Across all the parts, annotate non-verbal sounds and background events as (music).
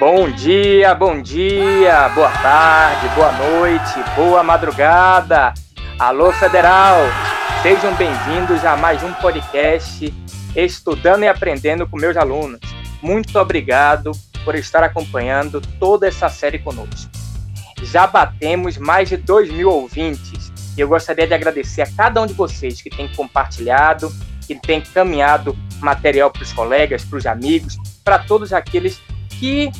Bom dia, bom dia, boa tarde, boa noite, boa madrugada. Alô, Federal! Sejam bem-vindos a mais um podcast Estudando e Aprendendo com meus alunos. Muito obrigado por estar acompanhando toda essa série conosco. Já batemos mais de 2 mil ouvintes e eu gostaria de agradecer a cada um de vocês que tem compartilhado, que tem caminhado material para os colegas, para os amigos, para todos aqueles que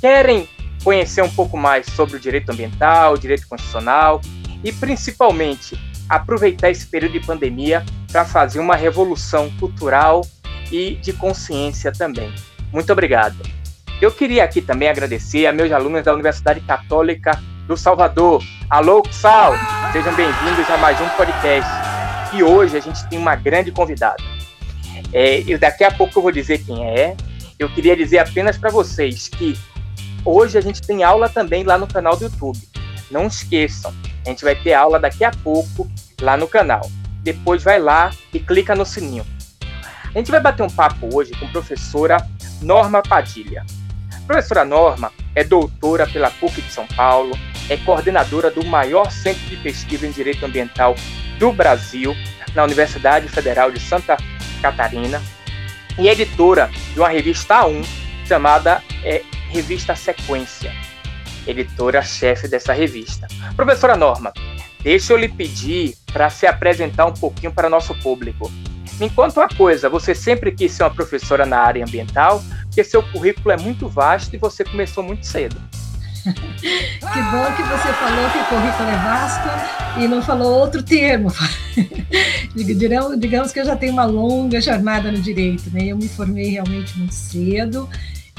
querem conhecer um pouco mais sobre o direito ambiental, o direito constitucional e principalmente aproveitar esse período de pandemia para fazer uma revolução cultural e de consciência também. Muito obrigado. Eu queria aqui também agradecer a meus alunos da Universidade Católica do Salvador. Alô, Sal! Sejam bem-vindos a mais um podcast. E hoje a gente tem uma grande convidada. É, e daqui a pouco eu vou dizer quem é. Eu queria dizer apenas para vocês que Hoje a gente tem aula também lá no canal do YouTube. Não esqueçam, a gente vai ter aula daqui a pouco lá no canal. Depois vai lá e clica no sininho. A gente vai bater um papo hoje com a professora Norma Padilha. A professora Norma é doutora pela PUC de São Paulo, é coordenadora do maior centro de pesquisa em direito ambiental do Brasil, na Universidade Federal de Santa Catarina, e editora de uma revista A1 chamada é, revista Sequência, editora-chefe dessa revista. Professora Norma, deixa eu lhe pedir para se apresentar um pouquinho para nosso público. Me conta uma coisa, você sempre quis ser uma professora na área ambiental, porque seu currículo é muito vasto e você começou muito cedo. (laughs) que bom que você falou que o currículo é vasto e não falou outro termo. (laughs) digamos, que eu já tenho uma longa jornada no direito, né? Eu me formei realmente muito cedo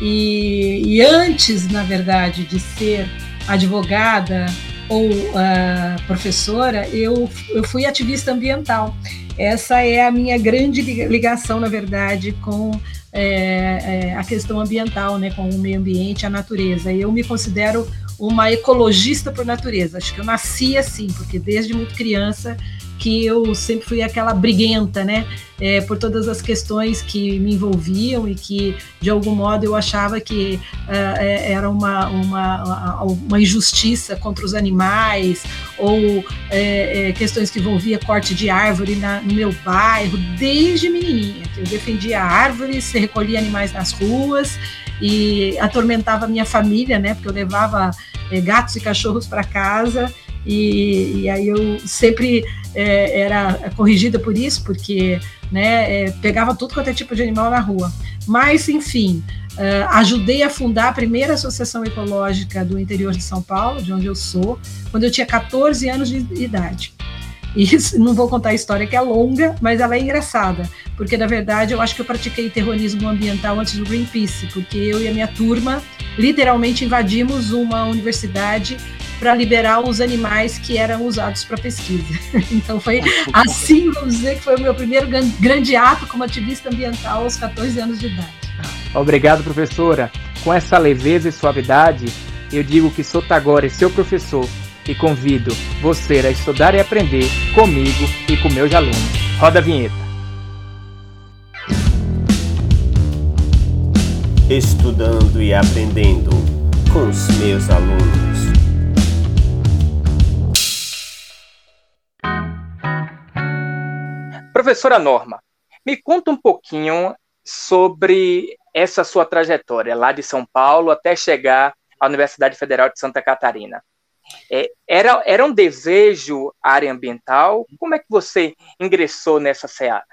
e, e antes, na verdade, de ser advogada ou uh, professora, eu, eu fui ativista ambiental. Essa é a minha grande ligação, na verdade, com é, é, a questão ambiental, né, com o meio ambiente, a natureza. Eu me considero uma ecologista por natureza. Acho que eu nasci assim, porque desde muito criança que eu sempre fui aquela briguenta, né? É, por todas as questões que me envolviam e que, de algum modo, eu achava que uh, era uma, uma, uma injustiça contra os animais ou é, é, questões que envolvia corte de árvore na, no meu bairro, desde menininha. Eu defendia árvores, recolhia animais nas ruas e atormentava minha família, né? Porque eu levava gatos e cachorros para casa e, e, aí eu sempre é, era corrigida por isso, porque né, é, pegava tudo quanto é tipo de animal na rua. Mas, enfim, uh, ajudei a fundar a primeira associação ecológica do interior de São Paulo, de onde eu sou, quando eu tinha 14 anos de idade. E não vou contar a história que é longa, mas ela é engraçada, porque na verdade eu acho que eu pratiquei terrorismo ambiental antes do Greenpeace, porque eu e a minha turma literalmente invadimos uma universidade para liberar os animais que eram usados para pesquisa. (laughs) Então foi assim, vamos dizer, que foi o meu primeiro grande ato como ativista ambiental aos 14 anos de idade. Obrigado, professora. Com essa leveza e suavidade, eu digo que sou Tagore, seu professor, e convido você a estudar e aprender comigo e com meus alunos. Roda a vinheta. Estudando e aprendendo com os meus alunos. Professora Norma, me conta um pouquinho sobre essa sua trajetória lá de São Paulo até chegar à Universidade Federal de Santa Catarina. É, era, era um desejo área ambiental? Como é que você ingressou nessa seara?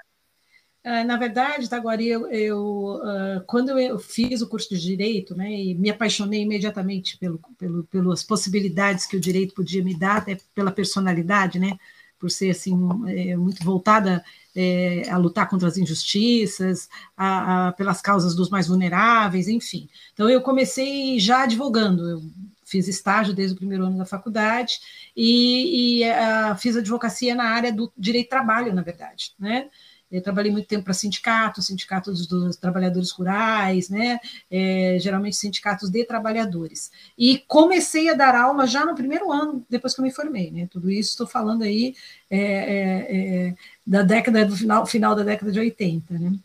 É, na verdade, Taguari, eu, eu uh, quando eu fiz o curso de Direito, né, e me apaixonei imediatamente pelo, pelo, pelas possibilidades que o direito podia me dar, até pela personalidade, né, por ser assim é, muito voltada é, a lutar contra as injustiças, a, a, pelas causas dos mais vulneráveis, enfim. Então eu comecei já advogando, eu fiz estágio desde o primeiro ano da faculdade e, e a, fiz advocacia na área do direito trabalho, na verdade, né? Eu trabalhei muito tempo para sindicatos, sindicatos dos trabalhadores rurais, né? É, geralmente sindicatos de trabalhadores. E comecei a dar aula já no primeiro ano, depois que eu me formei, né? Tudo isso estou falando aí é, é da década do final, final da década de 80, né?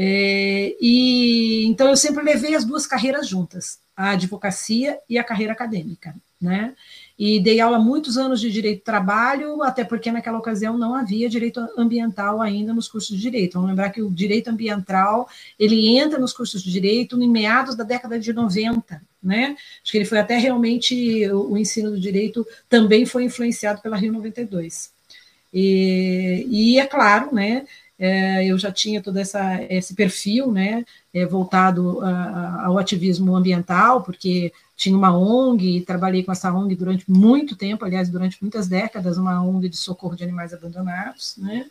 É, e então eu sempre levei as duas carreiras juntas, a advocacia e a carreira acadêmica, né? E dei aula muitos anos de direito do trabalho, até porque naquela ocasião não havia direito ambiental ainda nos cursos de direito. Vamos lembrar que o direito ambiental ele entra nos cursos de direito em meados da década de 90, né? Acho que ele foi até realmente o, o ensino do direito também foi influenciado pela Rio 92. E, e é claro, né? É, eu já tinha todo essa, esse perfil, né, é, voltado a, ao ativismo ambiental, porque tinha uma ONG, trabalhei com essa ONG durante muito tempo, aliás, durante muitas décadas, uma ONG de socorro de animais abandonados, né,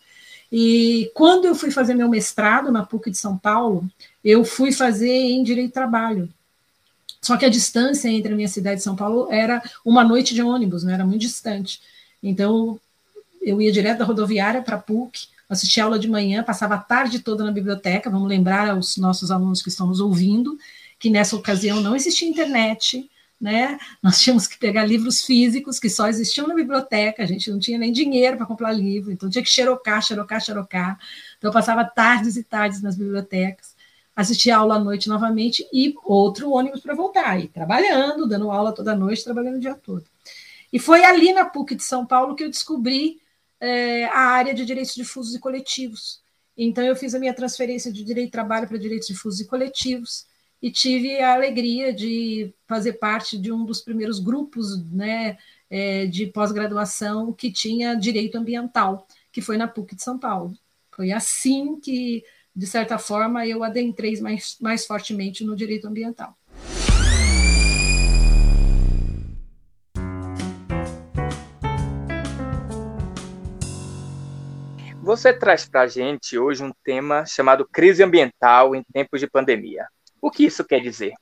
e quando eu fui fazer meu mestrado na PUC de São Paulo, eu fui fazer em Direito do Trabalho, só que a distância entre a minha cidade e São Paulo era uma noite de ônibus, né, era muito distante, então eu ia direto da rodoviária para a PUC, assistia aula de manhã, passava a tarde toda na biblioteca. Vamos lembrar aos nossos alunos que estão nos ouvindo que nessa ocasião não existia internet, né? Nós tínhamos que pegar livros físicos que só existiam na biblioteca, a gente não tinha nem dinheiro para comprar livro, então tinha que xerocar, xerocar, xerocar. Então eu passava tardes e tardes nas bibliotecas, assistia aula à noite novamente e outro ônibus para voltar, e trabalhando, dando aula toda noite, trabalhando o dia todo. E foi ali na PUC de São Paulo que eu descobri é, a área de direitos difusos e coletivos. Então, eu fiz a minha transferência de direito de trabalho para direitos difusos e coletivos e tive a alegria de fazer parte de um dos primeiros grupos né, é, de pós-graduação que tinha direito ambiental, que foi na PUC de São Paulo. Foi assim que, de certa forma, eu adentrei mais, mais fortemente no direito ambiental. Você traz para a gente hoje um tema chamado crise ambiental em tempos de pandemia. O que isso quer dizer?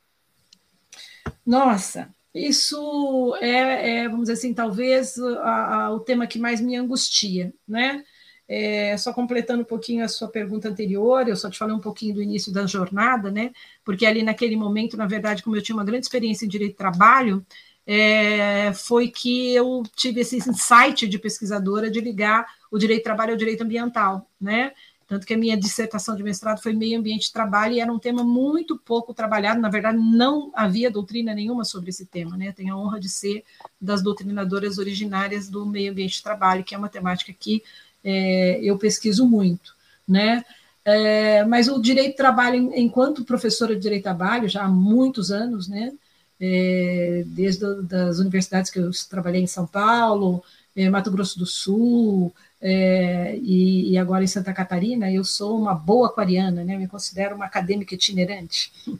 Nossa, isso é, é vamos dizer assim, talvez a, a, o tema que mais me angustia, né? É, só completando um pouquinho a sua pergunta anterior, eu só te falei um pouquinho do início da jornada, né? Porque ali naquele momento, na verdade, como eu tinha uma grande experiência em direito de trabalho, é, foi que eu tive esse insight de pesquisadora de ligar o direito de trabalho ao direito ambiental, né? Tanto que a minha dissertação de mestrado foi meio ambiente de trabalho e era um tema muito pouco trabalhado. Na verdade, não havia doutrina nenhuma sobre esse tema, né? Tenho a honra de ser das doutrinadoras originárias do meio ambiente de trabalho, que é uma temática que é, eu pesquiso muito, né? É, mas o direito de trabalho, enquanto professora de direito de trabalho, já há muitos anos, né? É, desde as universidades que eu trabalhei em São Paulo, é, Mato Grosso do Sul é, e, e, agora em Santa Catarina, eu sou uma boa aquariana, né? Eu me considero uma acadêmica itinerante. uh,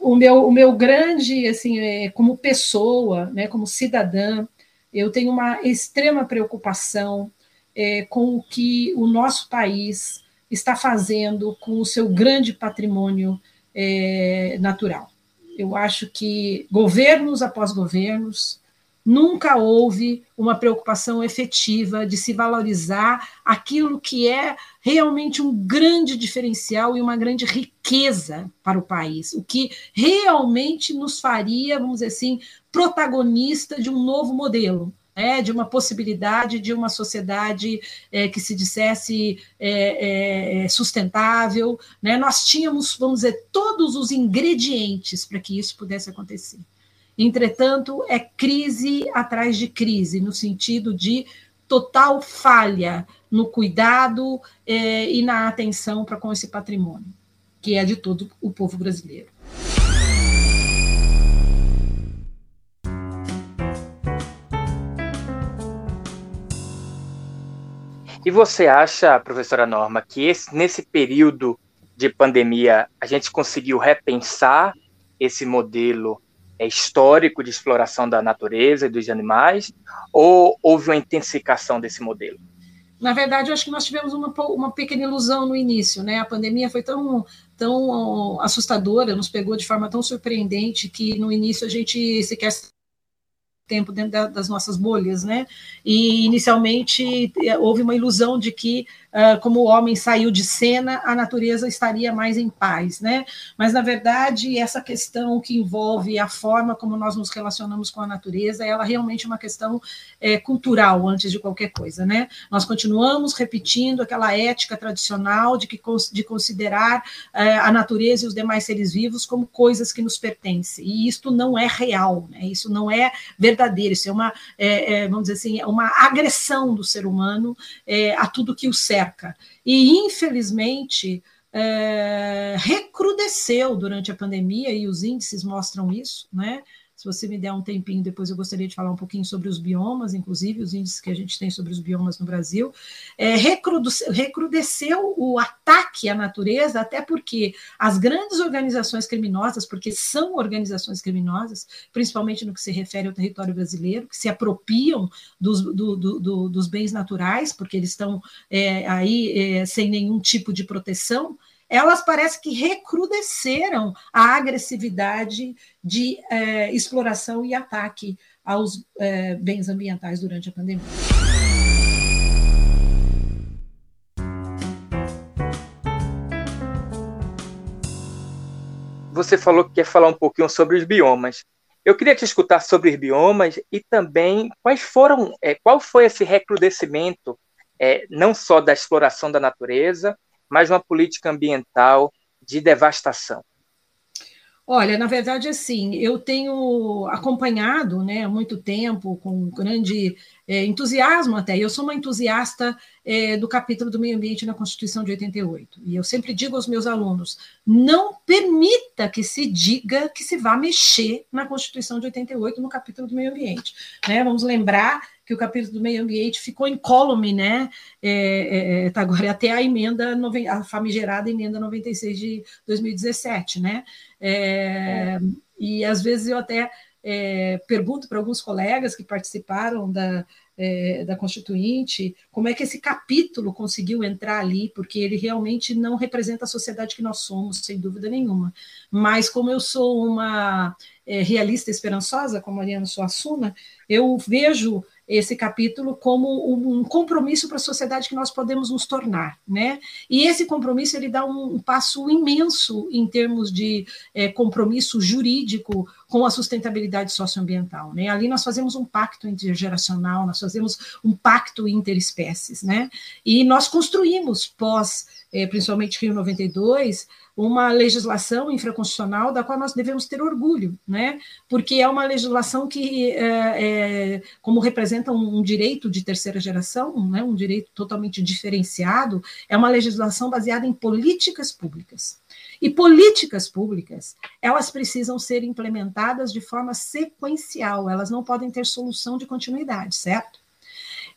(laughs) o, meu, o meu grande, assim, é, como pessoa, né, como cidadã, eu tenho uma extrema preocupação é, com o que o nosso país está fazendo com o seu grande patrimônio é, natural. Eu acho que governos após governos nunca houve uma preocupação efetiva de se valorizar aquilo que é realmente um grande diferencial e uma grande riqueza para o país, o que realmente nos faria, vamos dizer assim, protagonista de um novo modelo, é, de uma possibilidade de uma sociedade é, que se dissesse é, é, sustentável. Né? Nós tínhamos, vamos dizer, todos os ingredientes para que isso pudesse acontecer. Entretanto, é crise atrás de crise, no sentido de total falha no cuidado é, e na atenção para com esse patrimônio, que é de todo o povo brasileiro. E você acha, professora Norma, que esse, nesse período de pandemia a gente conseguiu repensar esse modelo é, histórico de exploração da natureza e dos animais, ou houve uma intensificação desse modelo? Na verdade, eu acho que nós tivemos uma, uma pequena ilusão no início, né? A pandemia foi tão, tão assustadora, nos pegou de forma tão surpreendente que no início a gente sequer tempo dentro da, das nossas bolhas, né? E inicialmente é, houve uma ilusão de que, como o homem saiu de cena, a natureza estaria mais em paz, né? Mas na verdade essa questão que envolve a forma como nós nos relacionamos com a natureza, ela realmente é uma questão é, cultural antes de qualquer coisa, né? Nós continuamos repetindo aquela ética tradicional de que de considerar uh, a natureza e os demais seres vivos como coisas que nos pertencem. E isto não é real, né? Isso não é verdadeiro isso é uma, é, é, vamos dizer assim, é uma agressão do ser humano é, a tudo que o cerca. E, infelizmente, é, recrudesceu durante a pandemia, e os índices mostram isso, né? Se você me der um tempinho, depois eu gostaria de falar um pouquinho sobre os biomas, inclusive os índices que a gente tem sobre os biomas no Brasil. É, recrudesceu, o ataque à natureza, até porque as grandes organizações criminosas, porque são organizações criminosas, principalmente no que se refere ao território brasileiro, que se apropriam dos, do, do, do, dos bens naturais, porque eles estão é, aí é, sem nenhum tipo de proteção elas parecem que recrudesceram a agressividade de é, exploração e ataque aos é, bens ambientais durante a pandemia. Você falou que quer falar um pouquinho sobre os biomas. Eu queria te escutar sobre os biomas e também quais foram, é, qual foi esse recrudescimento, é, não só da exploração da natureza, mas uma política ambiental de devastação? Olha, na verdade, assim, eu tenho acompanhado né, há muito tempo, com grande é, entusiasmo até. Eu sou uma entusiasta é, do capítulo do meio ambiente na Constituição de 88. E eu sempre digo aos meus alunos: não permita que se diga que se vá mexer na Constituição de 88 no capítulo do meio ambiente. Né? Vamos lembrar que o capítulo do meio ambiente ficou incólume, né? É, é, é tá agora até a emenda, a famigerada emenda 96 de 2017, né? É, e às vezes eu até é, pergunto para alguns colegas que participaram da, é, da Constituinte como é que esse capítulo conseguiu entrar ali, porque ele realmente não representa a sociedade que nós somos, sem dúvida nenhuma. Mas como eu sou uma realista esperançosa, como a Mariana Suassuna, eu vejo esse capítulo como um compromisso para a sociedade que nós podemos nos tornar, né? E esse compromisso ele dá um, passo imenso em termos de é, compromisso jurídico com a sustentabilidade socioambiental, né? Ali nós fazemos um pacto intergeracional, nós fazemos um pacto interespécies, né? E nós construímos pós, é, principalmente Rio 92, uma legislação infraconstitucional da qual nós devemos ter orgulho, né? porque é uma legislação que, é, é, como representa um, um, direito de terceira geração, né? um direito totalmente diferenciado, é uma legislação baseada em políticas públicas. E políticas públicas, elas precisam ser implementadas de forma sequencial, elas não podem ter solução de continuidade, certo?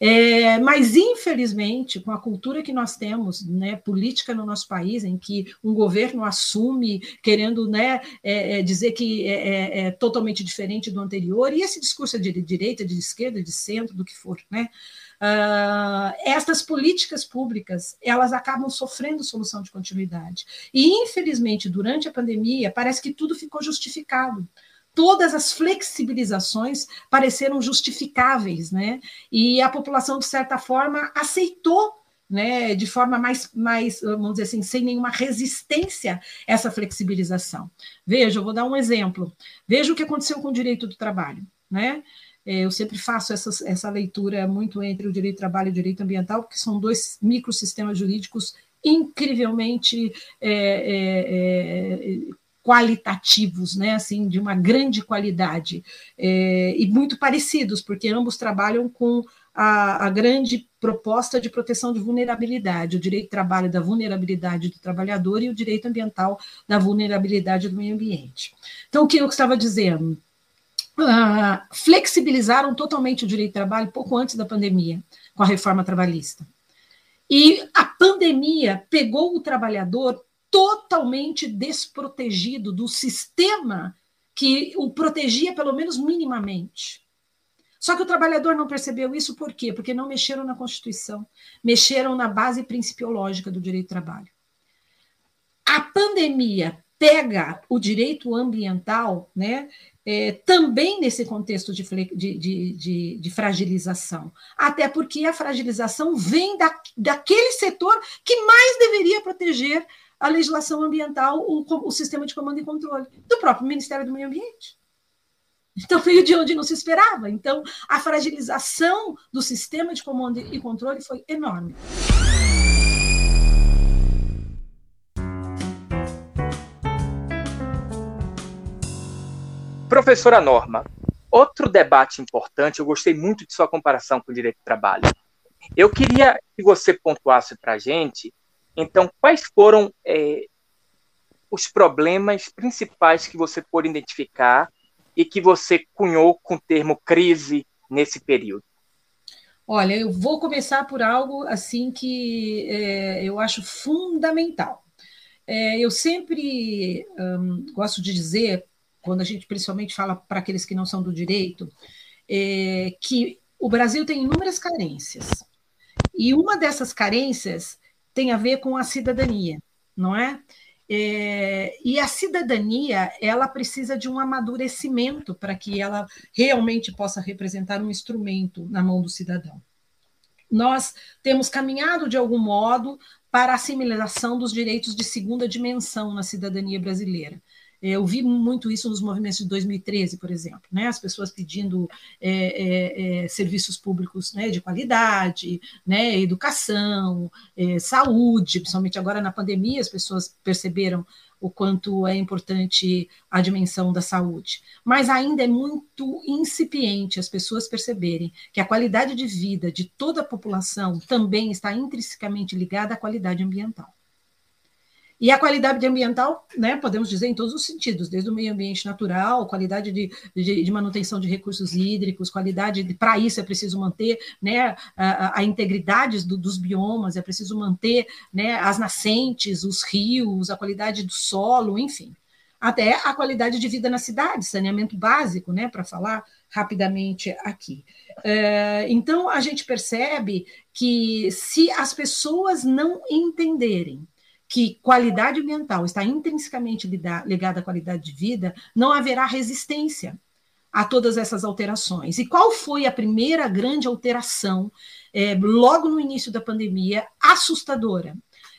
É, mas, infelizmente, com a cultura que nós temos, né, política no nosso país, em que um governo assume querendo né, é, é, dizer que é, é, é, totalmente diferente do anterior, e esse discurso de direita, de esquerda, de centro, do que for, né? Uh, estas políticas públicas elas acabam sofrendo solução de continuidade. E, infelizmente, durante a pandemia, parece que tudo ficou justificado todas as flexibilizações pareceram justificáveis, né? E a população, de certa forma, aceitou né, de forma mais, mais, vamos dizer assim, sem nenhuma resistência essa flexibilização. Veja, eu vou dar um exemplo. Veja o que aconteceu com o direito do trabalho, né? É, eu sempre faço essa, essa leitura muito entre o direito do trabalho e o direito ambiental, porque são dois microsistemas jurídicos incrivelmente é, é, é qualitativos, né, assim, de uma grande qualidade, é, e muito parecidos, porque ambos trabalham com a, a, grande proposta de proteção de vulnerabilidade, o direito de trabalho da vulnerabilidade do trabalhador e o direito ambiental da vulnerabilidade do meio ambiente. Então, o que eu estava dizendo? Uh, flexibilizaram totalmente o direito de trabalho pouco antes da pandemia, com a reforma trabalhista. E a pandemia pegou o trabalhador totalmente desprotegido do sistema que o protegia, pelo menos minimamente. Só que o trabalhador não percebeu isso por quê? Porque não mexeram na Constituição, mexeram na base principiológica do direito do trabalho. A pandemia pega o direito ambiental, né? É, também nesse contexto de, de, de, de, fragilização. Até porque a fragilização vem da, daquele setor que mais deveria proteger a legislação ambiental, o, o sistema de comando e controle, do próprio Ministério do Meio Ambiente. Então, veio de onde não se esperava. Então, a fragilização do sistema de comando e controle foi enorme. Professora Norma, outro debate importante, eu gostei muito de sua comparação com o direito do trabalho. Eu queria que você pontuasse para a gente, então, quais foram é, os problemas principais que você pôde identificar e que você cunhou com o termo crise nesse período? Olha, eu vou começar por algo assim que é, eu acho fundamental. É, eu sempre hum, gosto de dizer quando a gente principalmente fala para aqueles que não são do direito, é que o Brasil tem inúmeras carências. E uma dessas carências tem a ver com a cidadania, não é? é e a cidadania, ela precisa de um amadurecimento para que ela realmente possa representar um instrumento na mão do cidadão. Nós temos caminhado de algum modo para a assimilação dos direitos de segunda dimensão na cidadania brasileira. Eu vi muito isso nos movimentos de 2013, por exemplo, né? as pessoas pedindo é, é, é, serviços públicos né, de qualidade, né, educação, é, saúde, principalmente agora na pandemia, as pessoas perceberam o quanto é importante a dimensão da saúde. Mas ainda é muito incipiente as pessoas perceberem que a qualidade de vida de toda a população também está intrinsecamente ligada à qualidade ambiental. E a qualidade ambiental, né, podemos dizer em todos os sentidos, desde o meio ambiente natural, qualidade de, de, de manutenção de recursos hídricos, qualidade de, para isso é preciso manter né, a, a integridade do, dos biomas, é preciso manter né, as nascentes, os rios, a qualidade do solo, enfim. Até a qualidade de vida na cidade, saneamento básico, né, para falar rapidamente aqui. É, então, a gente percebe que se as pessoas não entenderem que qualidade ambiental está intrinsecamente ligada à qualidade de vida, não haverá resistência a todas essas alterações. E qual foi a primeira grande alteração, é, logo no início da pandemia, assustadora,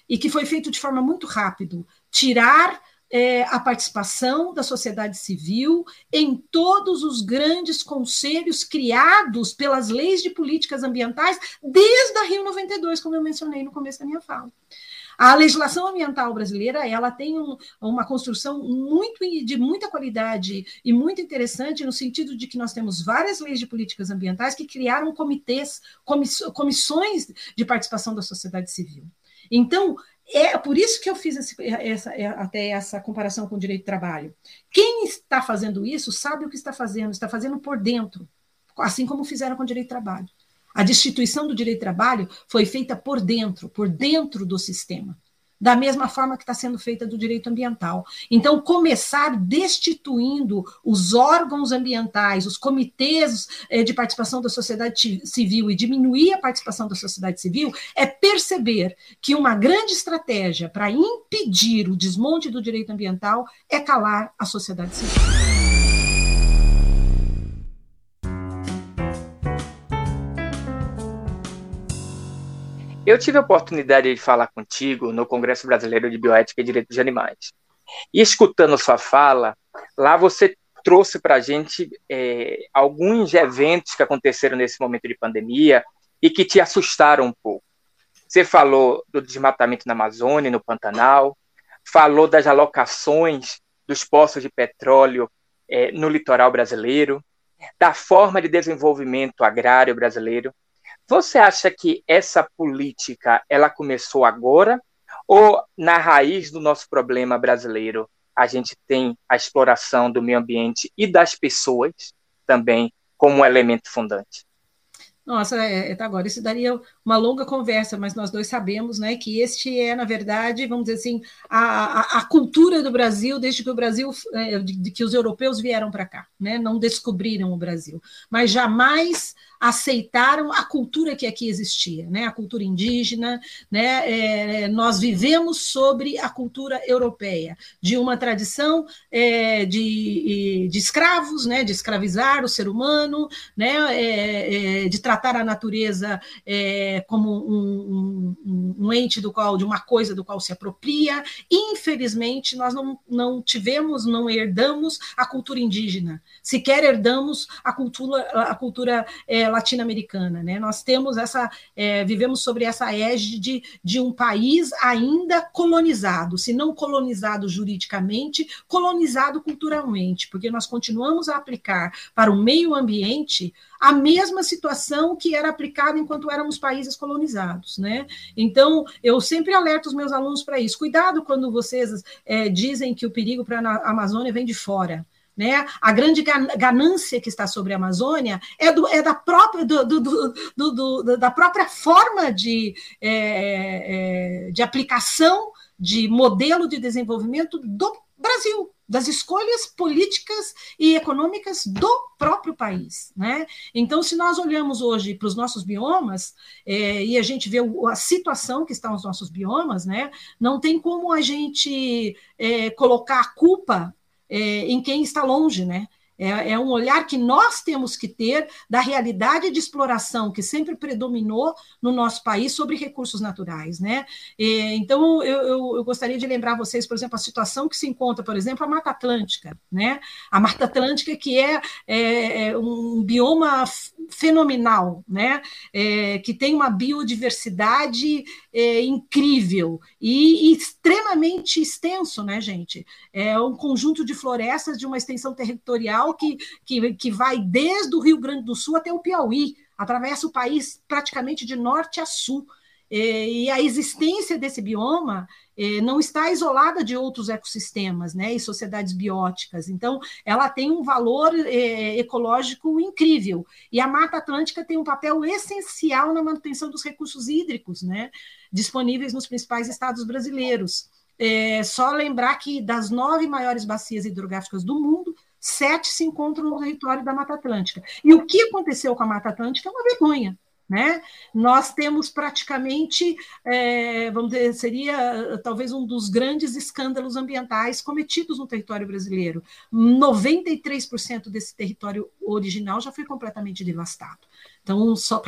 e que foi feito de forma muito rápida? Tirar é, a participação da sociedade civil em todos os grandes conselhos criados pelas leis de políticas ambientais desde a Rio 92, como eu mencionei no começo da minha fala. A legislação ambiental brasileira ela tem um, uma construção muito de muita qualidade e muito interessante no sentido de que nós temos várias leis de políticas ambientais que criaram comitês, comissões de participação da sociedade civil. Então, é por isso que eu fiz esse, essa, é, até essa comparação com o direito do trabalho. Quem está fazendo isso sabe o que está fazendo, está fazendo por dentro, assim como fizeram com o direito do trabalho. A destituição do direito de trabalho foi feita por dentro, por dentro do sistema, da mesma forma que está sendo feita do direito ambiental. Então, começar destituindo os órgãos ambientais, os comitês eh, de participação da sociedade civil e diminuir a participação da sociedade civil é perceber que uma grande estratégia para impedir o desmonte do direito ambiental é calar a sociedade civil. Eu tive a oportunidade de falar contigo no Congresso Brasileiro de Bioética e Direitos de Animais. E escutando sua fala, lá você trouxe para a gente é, alguns eventos que aconteceram nesse momento de pandemia e que te assustaram um pouco. Você falou do desmatamento na Amazônia, no Pantanal, falou das alocações dos poços de petróleo é, no litoral brasileiro, da forma de desenvolvimento agrário brasileiro. Você acha que essa política ela começou agora? Ou na raiz do nosso problema brasileiro a gente tem a exploração do meio ambiente e das pessoas também como elemento fundante? Nossa, é, é, agora. Isso daria uma longa conversa, mas nós dois sabemos né, que este é, na verdade, vamos dizer assim, a, a, a cultura do Brasil desde que o Brasil, é, de, de, que os europeus vieram para cá, né, não descobriram o Brasil, mas jamais aceitaram a cultura que aqui existia, né? A cultura indígena, né? É, nós vivemos sobre a cultura europeia, de uma tradição é, de, de escravos, né? De escravizar o ser humano, né? É, é de tratar a natureza é, como um, um, um, ente do qual, de uma coisa do qual se apropria. Infelizmente, nós não, não tivemos, não herdamos a cultura indígena, sequer herdamos a cultura, a cultura é, latino-americana. Né? Nós temos essa, é, vivemos sobre essa égide de um país ainda colonizado, se não colonizado juridicamente, colonizado culturalmente, porque nós continuamos a aplicar para o meio ambiente a mesma situação que era aplicada enquanto éramos países colonizados, né? Então, eu sempre alerto os meus alunos para isso. Cuidado quando vocês é, dizem que o perigo para a Amazônia vem de fora. Né? A grande ganância que está sobre a Amazônia é, do, é da, própria, do, do, da própria forma de, é, é, de aplicação de modelo de desenvolvimento do Brasil, das escolhas políticas e econômicas do próprio país. Né? Então, se nós olhamos hoje para os nossos biomas é, e a gente vê a situação que estão os nossos biomas, né, não tem como a gente é, colocar a culpa é, em quem está longe, né? É, é, um olhar que nós temos que ter da realidade de exploração que sempre predominou no nosso país sobre recursos naturais. Né? E, então, eu, eu, eu, gostaria de lembrar vocês, por exemplo, a situação que se encontra, por exemplo, a Mata Atlântica. Né? A Mata Atlântica, que é, é, é um bioma fenomenal, né? É, que tem uma biodiversidade é, incrível e, e, extremamente extenso, né, gente? É um conjunto de florestas de uma extensão territorial que, que, que vai desde o Rio Grande do Sul até o Piauí, atravessa o país praticamente de norte a sul. É, e a existência desse bioma não está isolada de outros ecossistemas né, e sociedades bióticas. Então, ela tem um valor é, ecológico incrível. E a Mata Atlântica tem um papel essencial na manutenção dos recursos hídricos né, disponíveis nos principais estados brasileiros. É, só lembrar que das nove maiores bacias hidrográficas do mundo, sete se encontram no território da Mata Atlântica. E o que aconteceu com a Mata Atlântica é uma vergonha. Né? Nós temos praticamente, é, vamos dizer, seria talvez um dos grandes escândalos ambientais cometidos no território brasileiro. 93% desse território original já foi completamente devastado. Então, só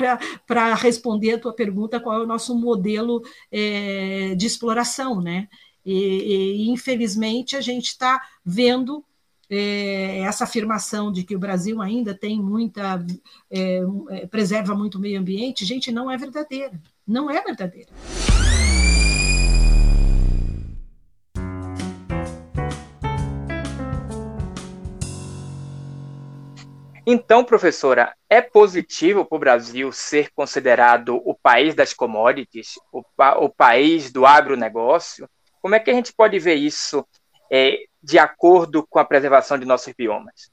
para responder a tua pergunta, qual é o nosso modelo é, de exploração, né? E, e infelizmente a gente está vendo é, essa afirmação de que o Brasil ainda tem muita. É, é, preserva muito o meio ambiente, gente, não é verdadeira. Não é verdadeira. Então, professora, é positivo para o Brasil ser considerado o país das commodities, o, pa o país do agronegócio? Como é que a gente pode ver isso é, de acordo com a preservação de nossos biomas?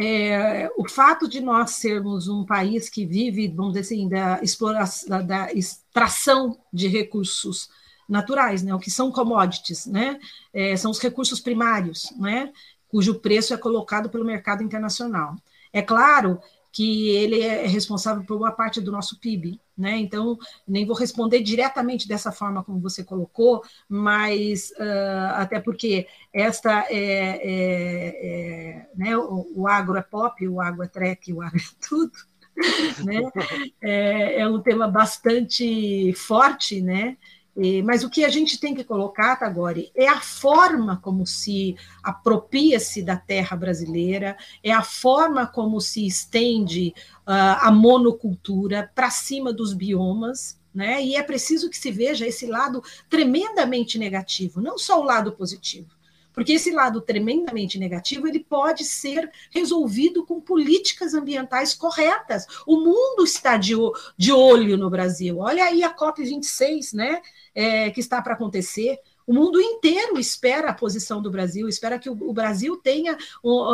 É, o fato de nós sermos um país que vive, vamos dizer assim, da exploração, da, extração de recursos naturais, né, o que são commodities, né, é, são os recursos primários, né, cujo preço é colocado pelo mercado internacional. É claro que ele é responsável por uma parte do nosso PIB, né? Então, nem vou responder diretamente dessa forma como você colocou, mas uh, até porque esta é, é, é né? O, o, agro é pop, o agro é track, o agro é tudo. Né? (laughs) É, é um tema bastante forte, né? Mas o que a gente tem que colocar, Tagore, é a forma como se apropria-se da terra brasileira, é a forma como se estende uh, a monocultura para cima dos biomas, né? E é preciso que se veja esse lado tremendamente negativo, não só o lado positivo. Porque esse lado tremendamente negativo ele pode ser resolvido com políticas ambientais corretas. O mundo está de, de olho no Brasil. Olha aí a COP26, né? é, que está para acontecer. O mundo inteiro espera a posição do Brasil, espera que o, Brasil tenha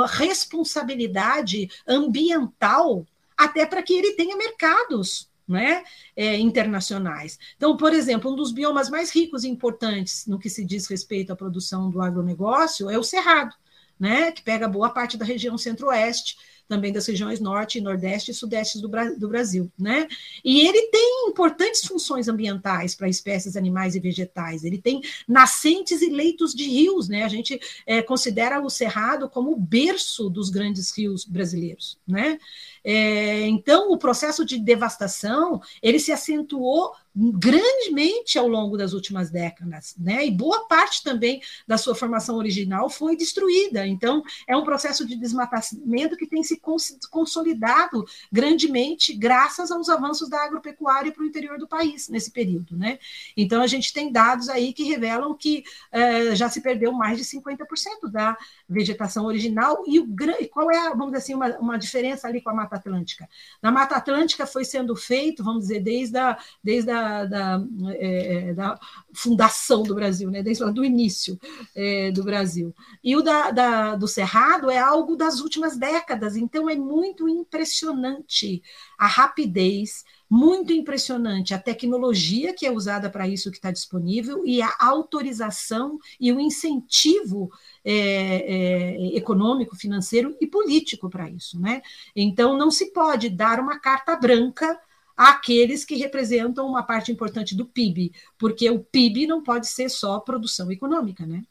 responsabilidade ambiental, até para que ele tenha mercados né, é, internacionais. Então, por exemplo, um dos biomas mais ricos e importantes no que se diz respeito à produção do agronegócio é o Cerrado, né, que pega boa parte da região centro-oeste, também das regiões norte, nordeste e sudeste do, do Brasil, né? E ele tem importantes funções ambientais para espécies animais e vegetais. Ele tem nascentes e leitos de rios, né? A gente é, considera o Cerrado como o berço dos grandes rios brasileiros, né? É, então, o processo de devastação ele se acentuou grandemente ao longo das últimas décadas, né? E boa parte também da sua formação original foi destruída. Então, é um processo de desmatamento que tem se consolidado grandemente graças aos avanços da agropecuária para o interior do país nesse período, né? Então, a gente tem dados aí que revelam que é, já se perdeu mais de 50% da vegetação original e o qual é, vamos dizer assim, uma, uma diferença ali com a Mata Atlântica? Na Mata Atlântica foi sendo feito, vamos dizer, desde a, desde a da, é, é, da fundação do Brasil, né? desde do início é, do Brasil. E o da, da, do Cerrado é algo das últimas décadas, então é muito impressionante a rapidez, muito impressionante a tecnologia que é usada para isso que está disponível e a autorização e o incentivo é, é, econômico, financeiro e político para isso. Né? Então, não se pode dar uma carta branca àqueles que representam uma parte importante do PIB, porque o PIB não pode ser só produção econômica, né?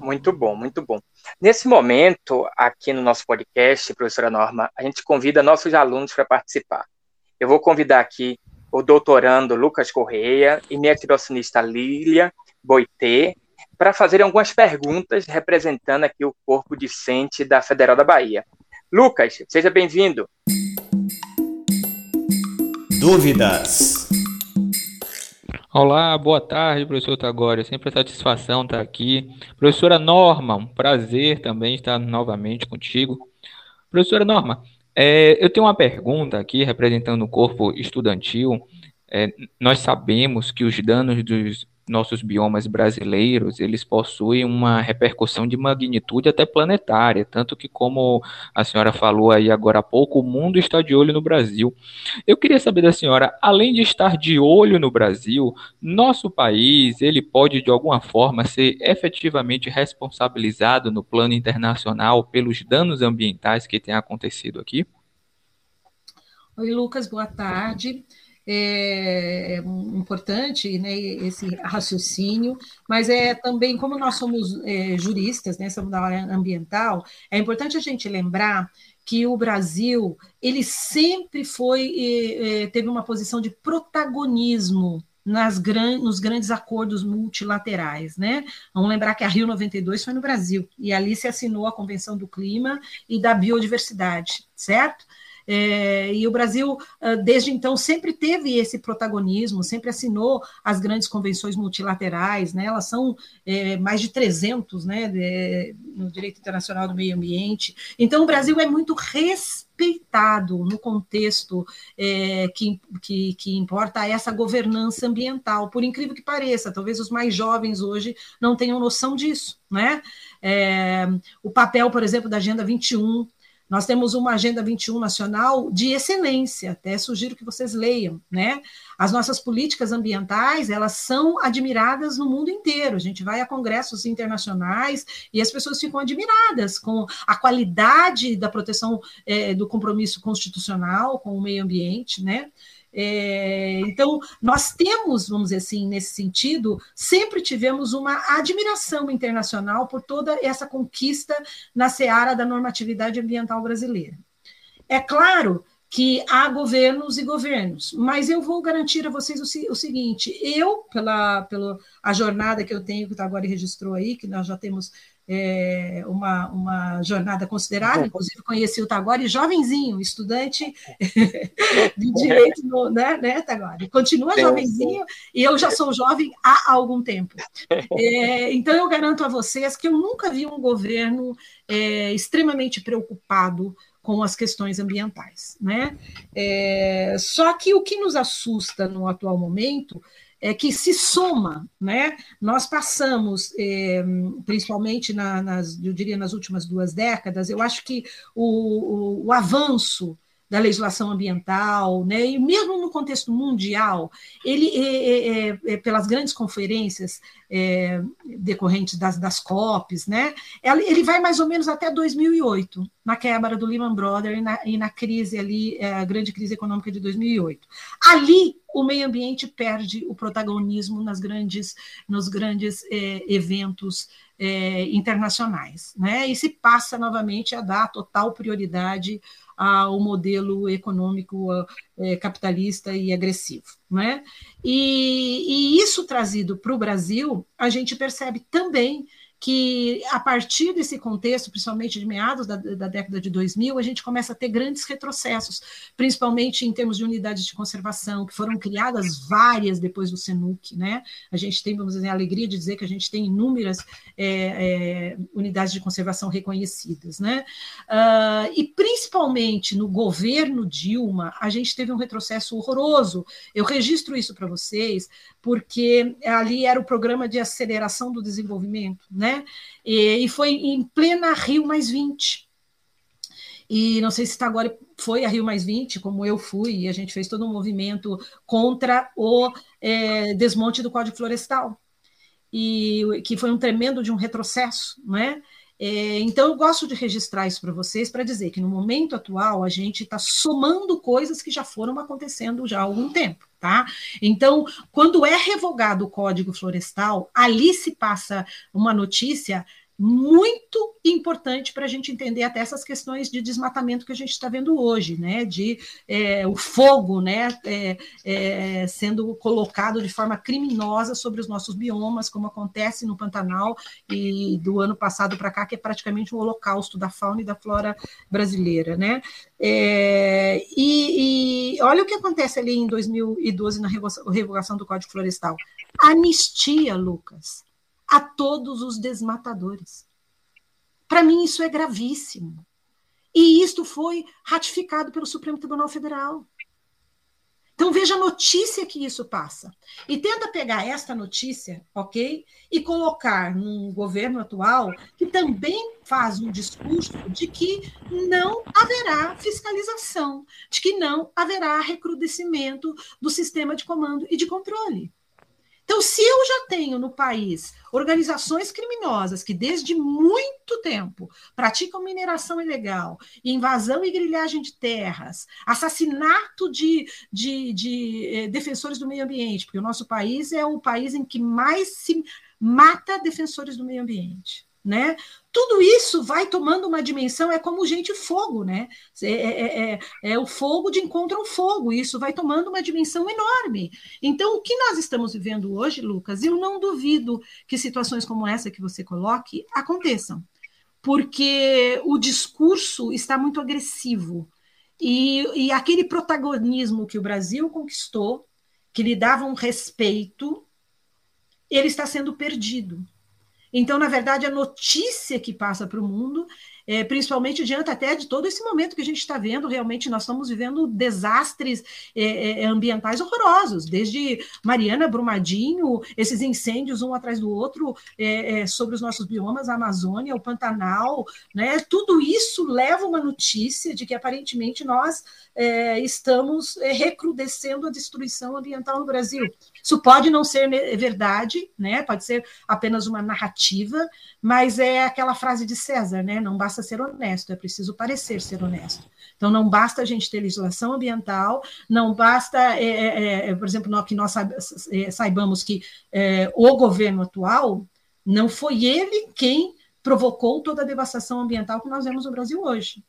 Muito bom, muito bom. Nesse momento, aqui no nosso podcast, professora Norma, a gente convida nossos alunos para participar. Eu vou convidar aqui o doutorando Lucas Correia e minha criacionista Lília Boitê, para fazer algumas perguntas representando aqui o corpo discente da Federal da Bahia. Lucas, seja bem-vindo. Dúvidas. Olá, boa tarde, professor Tagore. Sempre satisfação estar aqui. Professora Norma, um prazer também estar novamente contigo. Professora Norma, é, eu tenho uma pergunta aqui representando o corpo estudantil. É, nós sabemos que os danos dos nossos biomas brasileiros, eles possuem uma repercussão de magnitude até planetária, tanto que como a senhora falou aí agora há pouco, o mundo está de olho no Brasil. Eu queria saber da senhora, além de estar de olho no Brasil, nosso país, ele pode de alguma forma ser efetivamente responsabilizado no plano internacional pelos danos ambientais que têm acontecido aqui? Oi, Lucas, boa tarde é, é importante né, esse raciocínio, mas é também, como nós somos é, juristas, né, somos da área ambiental, é importante a gente lembrar que o Brasil ele sempre foi é, teve uma posição de protagonismo nas gran, nos grandes acordos multilaterais, né? Vamos lembrar que a Rio 92 foi no Brasil e ali se assinou a Convenção do Clima e da Biodiversidade, certo? É, e o Brasil, ah, desde então, sempre teve esse protagonismo, sempre assinou as grandes convenções multilaterais, né? elas são é, mais de 300 né, de, no direito internacional do meio ambiente. Então, o Brasil é muito respeitado no contexto é, que, que, que, importa essa governança ambiental, por incrível que pareça, talvez os mais jovens hoje não tenham noção disso. Né? É, o papel, por exemplo, da Agenda 21 nós temos uma Agenda 21 nacional de excelência, até sugiro que vocês leiam, né? As nossas políticas ambientais, elas são admiradas no mundo inteiro. A gente vai a congressos internacionais e as pessoas ficam admiradas com a qualidade da proteção é, do compromisso constitucional com o meio ambiente, né? É, então, nós temos, vamos dizer assim, nesse sentido, sempre tivemos uma admiração internacional por toda essa conquista na seara da normatividade ambiental brasileira. É claro que há governos e governos, mas eu vou garantir a vocês o, o seguinte: eu, pela, pela a jornada que eu tenho, que o Tagore registrou aí, que nós já temos é, uma, uma jornada considerável, inclusive conheci o Tagore jovenzinho, estudante (laughs) de direito, no, né, né Tagore? Continua jovenzinho e eu já sou jovem há algum tempo. (laughs) É, então, eu garanto a vocês que eu nunca vi um governo é, extremamente preocupado com as questões ambientais. Né? É, só que o que nos assusta no atual momento é, que se soma, né? Nós passamos, é, principalmente na, nas, eu diria nas últimas duas décadas, eu acho que o, o, o avanço da legislação ambiental, né? e mesmo no contexto mundial, ele, é, é, é, pelas grandes conferências é, decorrentes das, das COPs, né? ele vai mais ou menos até 2008, na quebra do Lehman Brothers e na, e na crise ali, é, a grande crise econômica de 2008. Ali, o meio ambiente perde o protagonismo nas grandes, nos grandes é, eventos é, internacionais, né? E se passa novamente a dar total prioridade ao modelo econômico é, capitalista e agressivo, né? E, e isso trazido para o Brasil, a gente percebe também que a partir desse contexto, principalmente de meados da, da, década de 2000, a gente começa a ter grandes retrocessos, principalmente em termos de unidades de conservação, que foram criadas várias depois do SENUC, né? A gente tem, vamos dizer, a alegria de dizer que a gente tem inúmeras é, é, unidades de conservação reconhecidas, né? Uh, e principalmente no governo Dilma, a gente teve um retrocesso horroroso. Eu registro isso para vocês, porque ali era o programa de aceleração do desenvolvimento, né? E, e foi em plena Rio mais 20. E não sei se está agora foi a Rio mais 20, como eu fui, e a gente fez todo um movimento contra o é, desmonte do Código Florestal, e que foi um tremendo de um retrocesso, não é? É, então, eu gosto de registrar isso para vocês para dizer que no momento atual a gente está somando coisas que já foram acontecendo já há algum tempo. Tá? Então, quando é revogado o Código Florestal, ali se passa uma notícia muito importante para a gente entender até essas questões de desmatamento que a gente está vendo hoje, né? De é, o fogo, né? É, é, sendo colocado de forma criminosa sobre os nossos biomas, como acontece no Pantanal e do ano passado para cá, que é praticamente um holocausto da fauna e da flora brasileira, né? É, e, e, olha o que acontece ali em 2012 na revogação do Código Florestal. Anistia, Lucas a todos os desmatadores. Para mim, isso é gravíssimo. E isto foi ratificado pelo Supremo Tribunal Federal. Então veja a notícia que isso passa. E tenta pegar esta notícia, ok? E colocar num governo atual que também faz um discurso de que não haverá fiscalização, de que não haverá recrudescimento do sistema de comando e de controle. Então, se eu já tenho no país organizações criminosas que desde muito tempo praticam mineração ilegal, invasão e grilhagem de terras, assassinato de, de, de eh, defensores do meio ambiente, porque o nosso país é o país em que mais se mata defensores do meio ambiente né? Tudo isso vai tomando uma dimensão, é como gente fogo, né? É, é, é, é, o fogo de encontro ao fogo, isso vai tomando uma dimensão enorme. Então, o que nós estamos vivendo hoje, Lucas, eu não duvido que situações como essa que você coloque aconteçam, porque o discurso está muito agressivo. E, e aquele protagonismo que o Brasil conquistou, que lhe dava um respeito, ele está sendo perdido. Então, na verdade, a notícia que passa para o mundo é, principalmente diante até de todo esse momento que a gente está vendo, realmente nós estamos vivendo desastres é, é, é, ambientais horrorosos, desde Mariana, Brumadinho, esses incêndios um atrás do outro é, é, sobre os nossos biomas, a Amazônia, o Pantanal, né? tudo isso leva uma notícia de que aparentemente nós estamos recrudescendo a destruição ambiental no Brasil. Isso pode não ser verdade, né? pode ser apenas uma narrativa, mas é aquela frase de César, né? não basta basta ser honesto, é preciso parecer ser honesto. Então, não basta a gente ter legislação ambiental, não basta, é, é, é por exemplo, nós, que nós é, saibamos que é, o governo atual não foi ele quem provocou toda a devastação ambiental que nós vemos no Brasil hoje.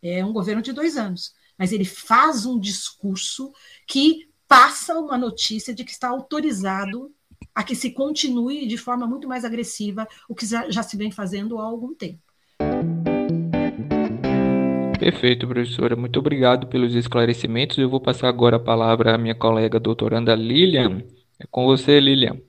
É um governo de dois anos, mas ele faz um discurso que passa uma notícia de que está autorizado a que se continue de forma muito mais agressiva o que já se vem fazendo há algum tempo. Perfeito, professora. Muito obrigado pelos esclarecimentos. Eu vou passar agora a palavra à minha colega doutoranda Lilian. É com você, Lilian.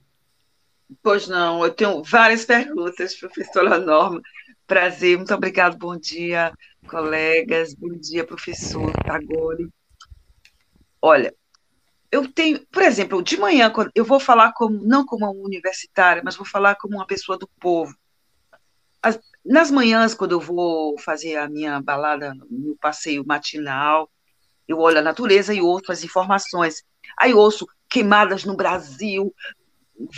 Pois não, eu tenho várias perguntas, professora Norma. Prazer, muito obrigado. Bom dia, colegas. Bom dia, professor Tagore. Olha, eu tenho, por exemplo, de manhã, eu vou falar como, não como uma universitária, mas vou falar como uma pessoa do povo. As, nas manhãs, quando eu vou fazer a minha balada, meu passeio matinal, Eu olho a natureza e ouço as informações. Aí ouço queimadas no Brasil,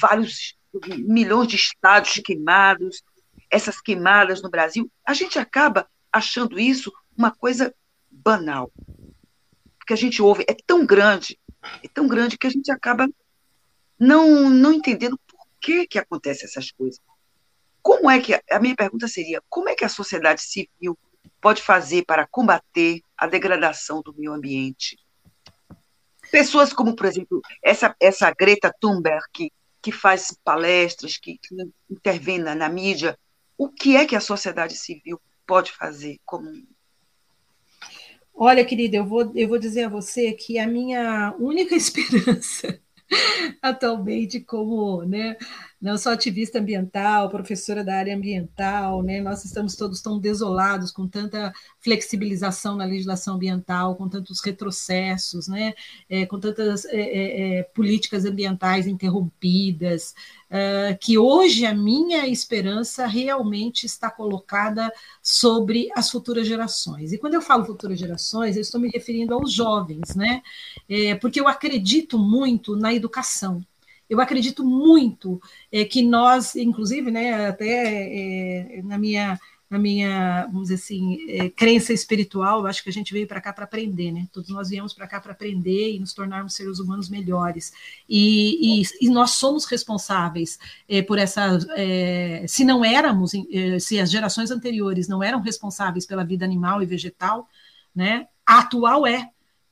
vários milhões de estados queimados, essas queimadas no Brasil. A gente acaba achando isso uma coisa banal. Porque a gente ouve, é tão grande, é tão grande que a gente acaba não, não entendendo por que, que acontecem essas coisas. Como é que, a minha pergunta seria, como é que a sociedade civil pode fazer para combater a degradação do meio ambiente? Pessoas como, por exemplo, essa, essa Greta Thunberg, que, que faz palestras, que, que intervém na, na mídia, o que é que a sociedade civil pode fazer como Olha, querida, eu vou, eu vou dizer a você que a minha única (laughs) esperança atualmente como né, não sou ativista ambiental, professora da área ambiental, né? Nós estamos todos tão desolados com tanta flexibilização na legislação ambiental, com tantos retrocessos, né? É, com tantas é, é, é políticas ambientais interrompidas, uh, que hoje a minha esperança realmente está colocada sobre as futuras gerações. E quando eu falo futuras gerações, eu estou me referindo aos jovens, né? É, porque eu acredito muito na educação. Eu acredito muito é, que nós, inclusive, né, até é, na minha na minha, vamos dizer assim, é, crença espiritual, eu acho que a gente veio para cá para aprender, né? Todos nós viemos para cá para aprender e nos tornarmos seres humanos melhores. E, e, e nós somos responsáveis é, por essa. É, se não éramos, é, se as gerações anteriores não eram responsáveis pela vida animal e vegetal, né? A atual é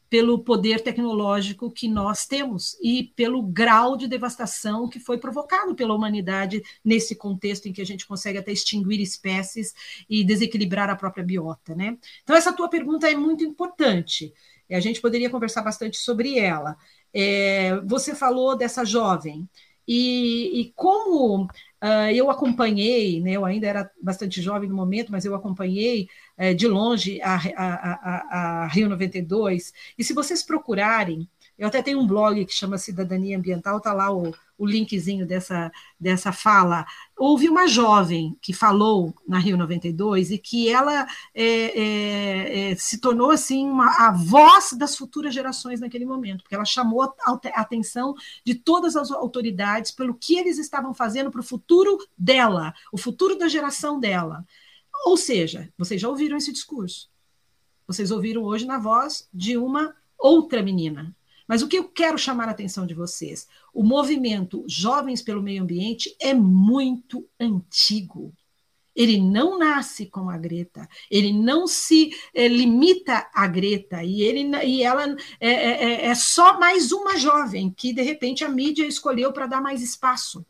pelo poder tecnológico que nós temos e pelo grau de devastação que foi provocado pela humanidade nesse contexto em que a gente consegue até extinguir espécies e desequilibrar a própria biota, né? Então essa tua pergunta é muito importante. A gente poderia conversar bastante sobre ela. É, você falou dessa jovem e, e como uh, eu acompanhei, né, eu ainda era bastante jovem no momento, mas eu acompanhei uh, de longe a, a, a, a Rio 92, e se vocês procurarem, eu até tenho um blog que chama Cidadania Ambiental, está lá o, o linkzinho dessa, dessa fala. Houve uma jovem que falou na Rio 92 e que ela é, é, é, se tornou assim uma, a voz das futuras gerações naquele momento, porque ela chamou a, atenção de todas as autoridades pelo que eles estavam fazendo para o futuro dela, o futuro da geração dela. Ou seja, vocês já ouviram esse discurso. Vocês ouviram hoje na voz de uma outra menina, mas o que eu quero chamar a atenção de vocês? O movimento Jovens pelo Meio Ambiente é muito antigo. Ele não nasce com a Greta, ele não se é, limita à Greta, e, ele, e ela é, é, é só mais uma jovem que, de repente, a mídia escolheu para dar mais espaço.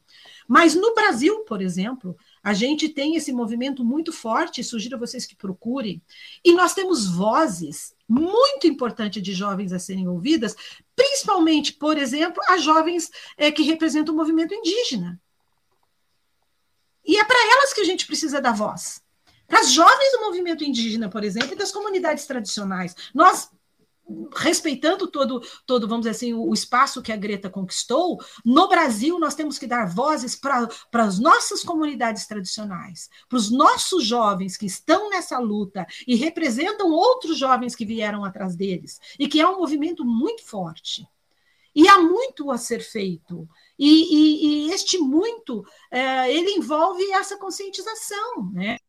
Mas no Brasil, por exemplo, a gente tem esse movimento muito forte, sugiro a vocês que procurem, e nós temos vozes muito importantes de jovens a serem ouvidas, principalmente, por exemplo, as jovens é, que representam o movimento indígena. E é para elas que a gente precisa dar voz. Para as jovens do movimento indígena, por exemplo, e das comunidades tradicionais. Nós respeitando todo, todo, vamos dizer assim, o, espaço que a Greta conquistou, no Brasil nós temos que dar vozes para as nossas comunidades tradicionais, para os nossos jovens que estão nessa luta e representam outros jovens que vieram atrás deles, e que é um movimento muito forte. E há muito a ser feito. E, e, e este muito, é, ele envolve essa conscientização, né?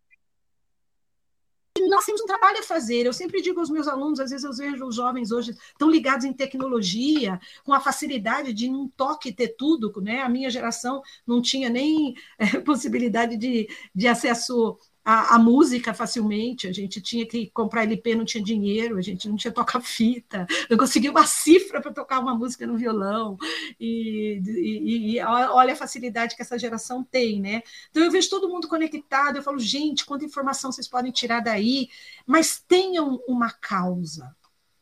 Nós temos um trabalho a fazer. Eu sempre digo aos meus alunos, às vezes eu vejo os jovens hoje tão ligados em tecnologia, com a facilidade de num toque ter tudo, né? A minha geração não tinha nem é, (laughs) possibilidade de, de acesso a, a, música facilmente, a gente tinha que comprar LP, não tinha dinheiro, a gente não tinha toca-fita, não conseguia uma (laughs) cifra para tocar uma música no violão, e, e, e, olha a facilidade que essa geração tem, né? Então eu vejo todo mundo conectado, eu falo, gente, quanta informação vocês podem tirar daí, mas tenham uma causa.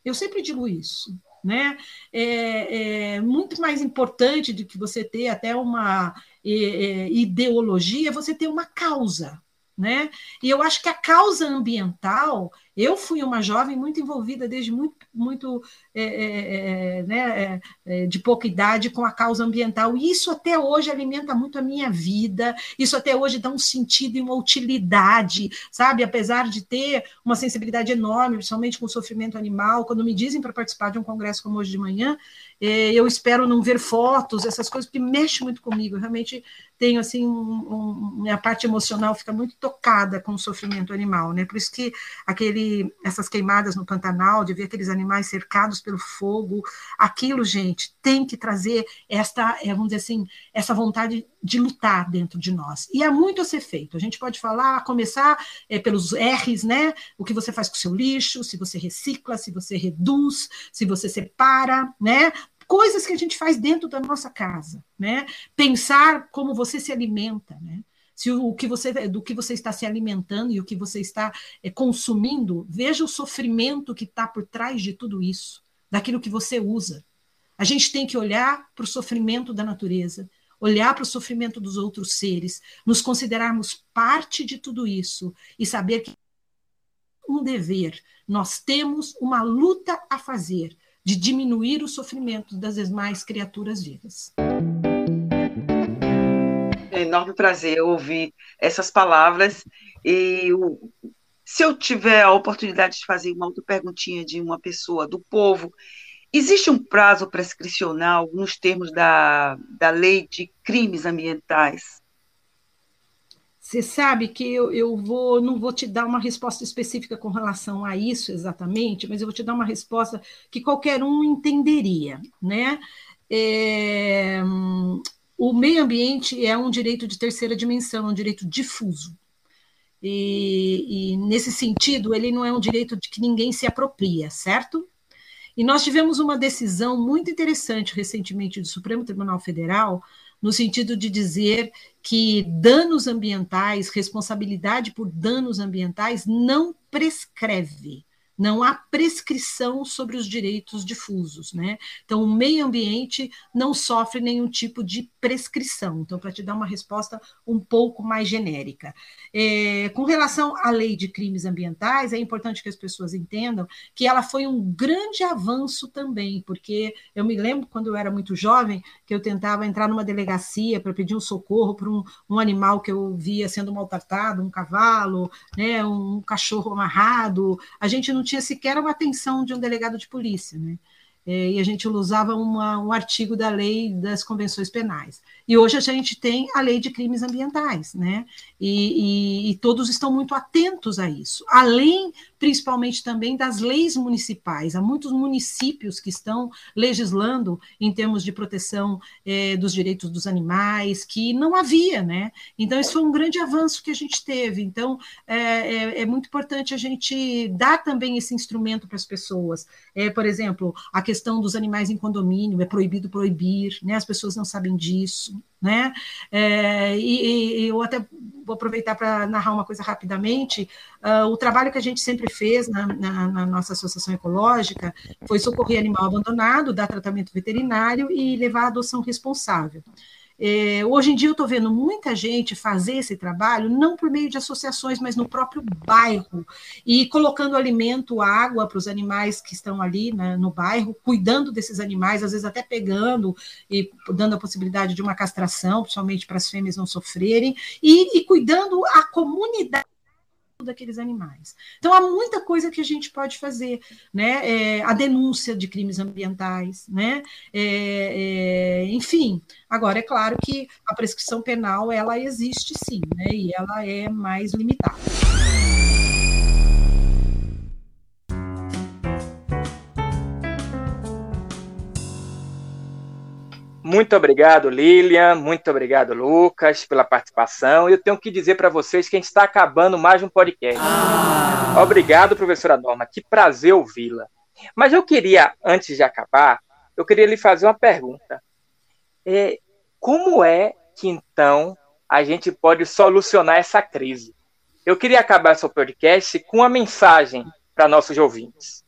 Eu sempre digo isso. Né? É, é muito mais importante do que você ter até uma é, é ideologia, você ter uma causa, né? E eu acho que a causa ambiental Eu fui uma jovem muito envolvida desde muito, muito é, é, é né, é, é, de pouca idade com a causa ambiental, e isso até hoje alimenta muito a minha vida, isso até hoje dá um sentido e uma utilidade, sabe? Apesar de ter uma sensibilidade enorme, principalmente com o sofrimento animal, quando me dizem para participar de um congresso como hoje de manhã, é, eu espero não ver fotos, essas coisas, porque mexe muito comigo. Eu realmente tenho, assim, um, um, minha parte emocional fica muito tocada com o sofrimento animal, né? Por isso que aquele, essas queimadas no Pantanal, de ver aqueles animais cercados pelo fogo, aquilo, gente, tem que trazer esta, é, vamos dizer assim, essa vontade de lutar dentro de nós. E há muito a ser feito. A gente pode falar, começar é, pelos R's, né? O que você faz com o seu lixo, se você recicla, se você reduz, se você separa, né? Coisas que a gente faz dentro da nossa casa, né? Pensar como você se alimenta, né? Se o que você do que você está se alimentando e o que você está é, consumindo, veja o sofrimento que está por trás de tudo isso, daquilo que você usa. A gente tem que olhar para o sofrimento da natureza, olhar para o sofrimento dos outros seres, nos considerarmos parte de tudo isso e saber que um dever, nós temos uma luta a fazer de diminuir o sofrimento das demais criaturas vivas. É um enorme prazer ouvir essas palavras e se eu tiver a oportunidade de fazer uma outra perguntinha de uma pessoa do povo Existe um prazo prescricional nos termos da, da lei de crimes ambientais? Você sabe que eu, eu vou, não vou te dar uma resposta específica com relação a isso exatamente, mas eu vou te dar uma resposta que qualquer um entenderia, né? É, o meio ambiente é um direito de terceira dimensão, é um direito difuso. E, e, nesse sentido, ele não é um direito de que ninguém se apropria, certo? E nós tivemos uma decisão muito interessante recentemente do Supremo Tribunal Federal, no sentido de dizer que danos ambientais, responsabilidade por danos ambientais, não prescreve não há prescrição sobre os direitos difusos, né? Então, o meio ambiente não sofre nenhum tipo de prescrição. Então, para te dar uma resposta um pouco mais genérica. É, com relação à lei de crimes ambientais, é importante que as pessoas entendam que ela foi um grande avanço também, porque eu me lembro quando eu era muito jovem que eu tentava entrar numa delegacia para pedir um socorro para um, um animal que eu via sendo maltratado, um cavalo, né, um cachorro amarrado. A gente não tinha sequer uma atenção de um delegado de polícia, né? É, e a gente usava uma, um artigo da lei das convenções penais. E hoje a gente tem a lei de crimes ambientais, né? E, e, e, todos estão muito atentos a isso. Além, principalmente, também das leis municipais. Há muitos municípios que estão legislando em termos de proteção é, dos direitos dos animais, que não havia, né? Então, isso foi um grande avanço que a gente teve. Então, é, é, é muito importante a gente dar também esse instrumento para as pessoas. É, por exemplo, a questão dos animais em condomínio, é proibido proibir, né? As pessoas não sabem disso né? É, e, e, eu até vou aproveitar para narrar uma coisa rapidamente. Uh, o trabalho que a gente sempre fez na, na, na, nossa associação ecológica foi socorrer animal abandonado, dar tratamento veterinário e levar a adoção responsável. É, hoje em dia eu estou vendo muita gente fazer esse trabalho, não por meio de associações, mas no próprio bairro, e colocando alimento, água para os animais que estão ali né, no bairro, cuidando desses animais, às vezes até pegando e dando a possibilidade de uma castração, principalmente para as fêmeas não sofrerem, e, e cuidando a comunidade daqueles animais. Então há muita coisa que a gente pode fazer, né? É, a denúncia de crimes ambientais, né? É, é, enfim, agora é claro que a prescrição penal ela existe sim, né? E ela é mais limitada. Muito obrigado, Lilian. Muito obrigado, Lucas, pela participação. Eu tenho que dizer para vocês que a gente está acabando mais um podcast. Ah. Obrigado, professora Norma. Que prazer ouvi-la. Mas eu queria, antes de acabar, eu queria lhe fazer uma pergunta. É, como é que então a gente pode solucionar essa crise? Eu queria acabar esse podcast com uma mensagem para nossos ouvintes.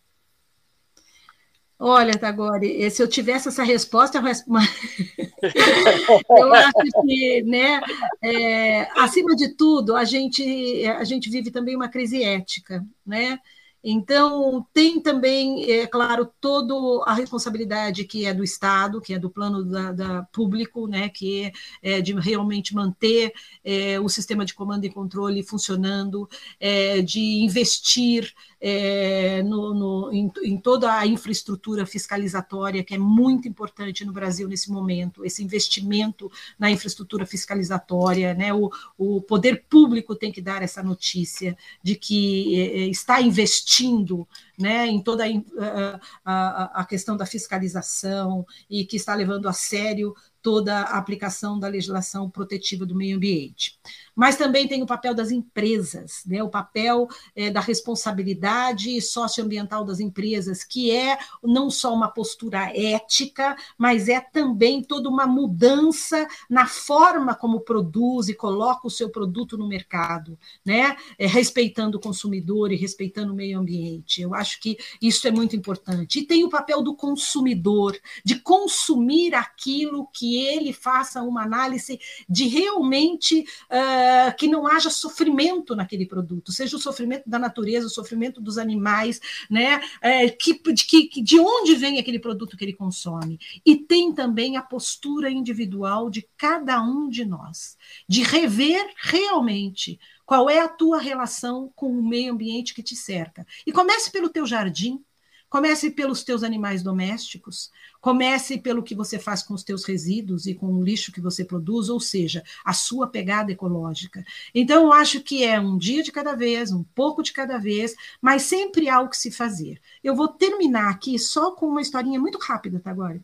Olha, Tagore, se eu tivesse essa resposta, eu, (laughs) acho que, né, é, acima de tudo, a gente, a gente vive também uma crise ética, né? Então, tem também, é claro, toda a responsabilidade que é do Estado, que é do plano da, da público, né, que é, é de realmente manter é, o sistema de comando e controle funcionando, é, de investir é, no, no, em, em, toda a infraestrutura fiscalizatória, que é muito importante no Brasil nesse momento, esse investimento na infraestrutura fiscalizatória, né? o, o poder público tem que dar essa notícia de que é, está investindo né, em toda a, a, a, questão da fiscalização e que está levando a sério toda a aplicação da legislação protetiva do meio ambiente mas também tem o papel das empresas, né? o papel é, da responsabilidade socioambiental das empresas, que é não só uma postura ética, mas é também toda uma mudança na forma como produz e coloca o seu produto no mercado, né? É, respeitando o consumidor e respeitando o meio ambiente. Eu acho que isso é muito importante. E tem o papel do consumidor, de consumir aquilo que ele faça uma análise de realmente. Uh, que não haja sofrimento naquele produto, seja o sofrimento da natureza, o sofrimento dos animais, né? É, que, de, que, de onde vem aquele produto que ele consome. E tem também a postura individual de cada um de nós, de rever realmente qual é a tua relação com o meio ambiente que te cerca. E comece pelo teu jardim, Comece pelos teus animais domésticos, comece pelo que você faz com os teus resíduos e com o lixo que você produz, ou seja, a sua pegada ecológica. Então, eu acho que é um dia de cada vez, um pouco de cada vez, mas sempre há o que se fazer. Eu vou terminar aqui só com uma historinha muito rápida, tá agora?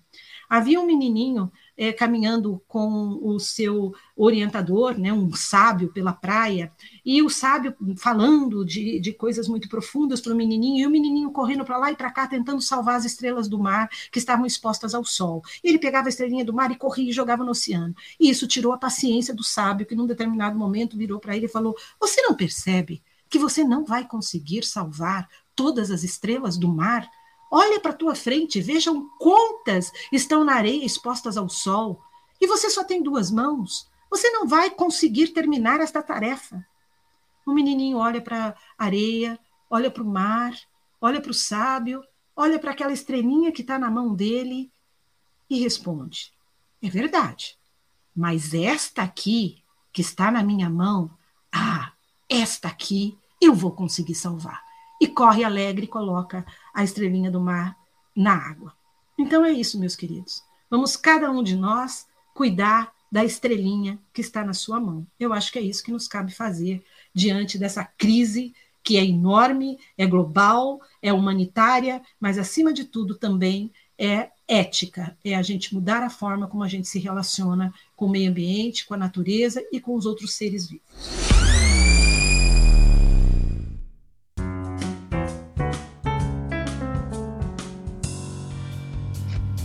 Havia um menininho é, caminhando com o seu orientador, né, um sábio pela praia, e o sábio falando de, de coisas muito profundas para o menininho, e o menininho correndo para lá e para cá, tentando salvar as estrelas do mar que estavam expostas ao sol. E ele pegava a estrelinha do mar e corria e jogava no oceano. E isso tirou a paciência do sábio, que num determinado momento virou para ele e falou: Você não percebe que você não vai conseguir salvar todas as estrelas do mar? Olha para a tua frente, vejam quantas estão na areia expostas ao sol. E você só tem duas mãos. Você não vai conseguir terminar esta tarefa. O menininho olha para a areia, olha para o mar, olha para o sábio, olha para aquela estrelinha que está na mão dele e responde: É verdade, mas esta aqui, que está na minha mão, ah, esta aqui eu vou conseguir salvar e corre alegre e coloca a estrelinha do mar na água. Então é isso, meus queridos. Vamos cada um de nós cuidar da estrelinha que está na sua mão. Eu acho que é isso que nos cabe fazer diante dessa crise que é enorme, é global, é humanitária, mas acima de tudo também é ética, é a gente mudar a forma como a gente se relaciona com o meio ambiente, com a natureza e com os outros seres vivos.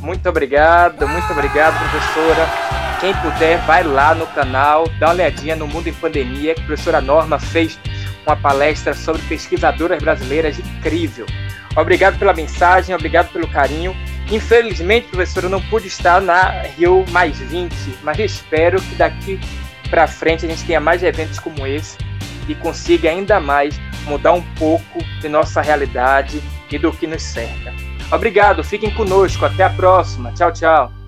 Muito obrigado, muito obrigado, professora. Quem puder, vai lá no canal, dá uma olhadinha no Mundo em Pandemia, que a professora Norma fez uma palestra sobre pesquisadoras brasileiras incrível. Obrigado pela mensagem, obrigado pelo carinho. Infelizmente, professora, eu não pude estar na Rio Mais 20, mas espero que daqui para frente a gente tenha mais eventos como esse e consiga ainda mais mudar um pouco de nossa realidade e do que nos cerca. Obrigado, fiquem conosco. Até a próxima. Tchau, tchau.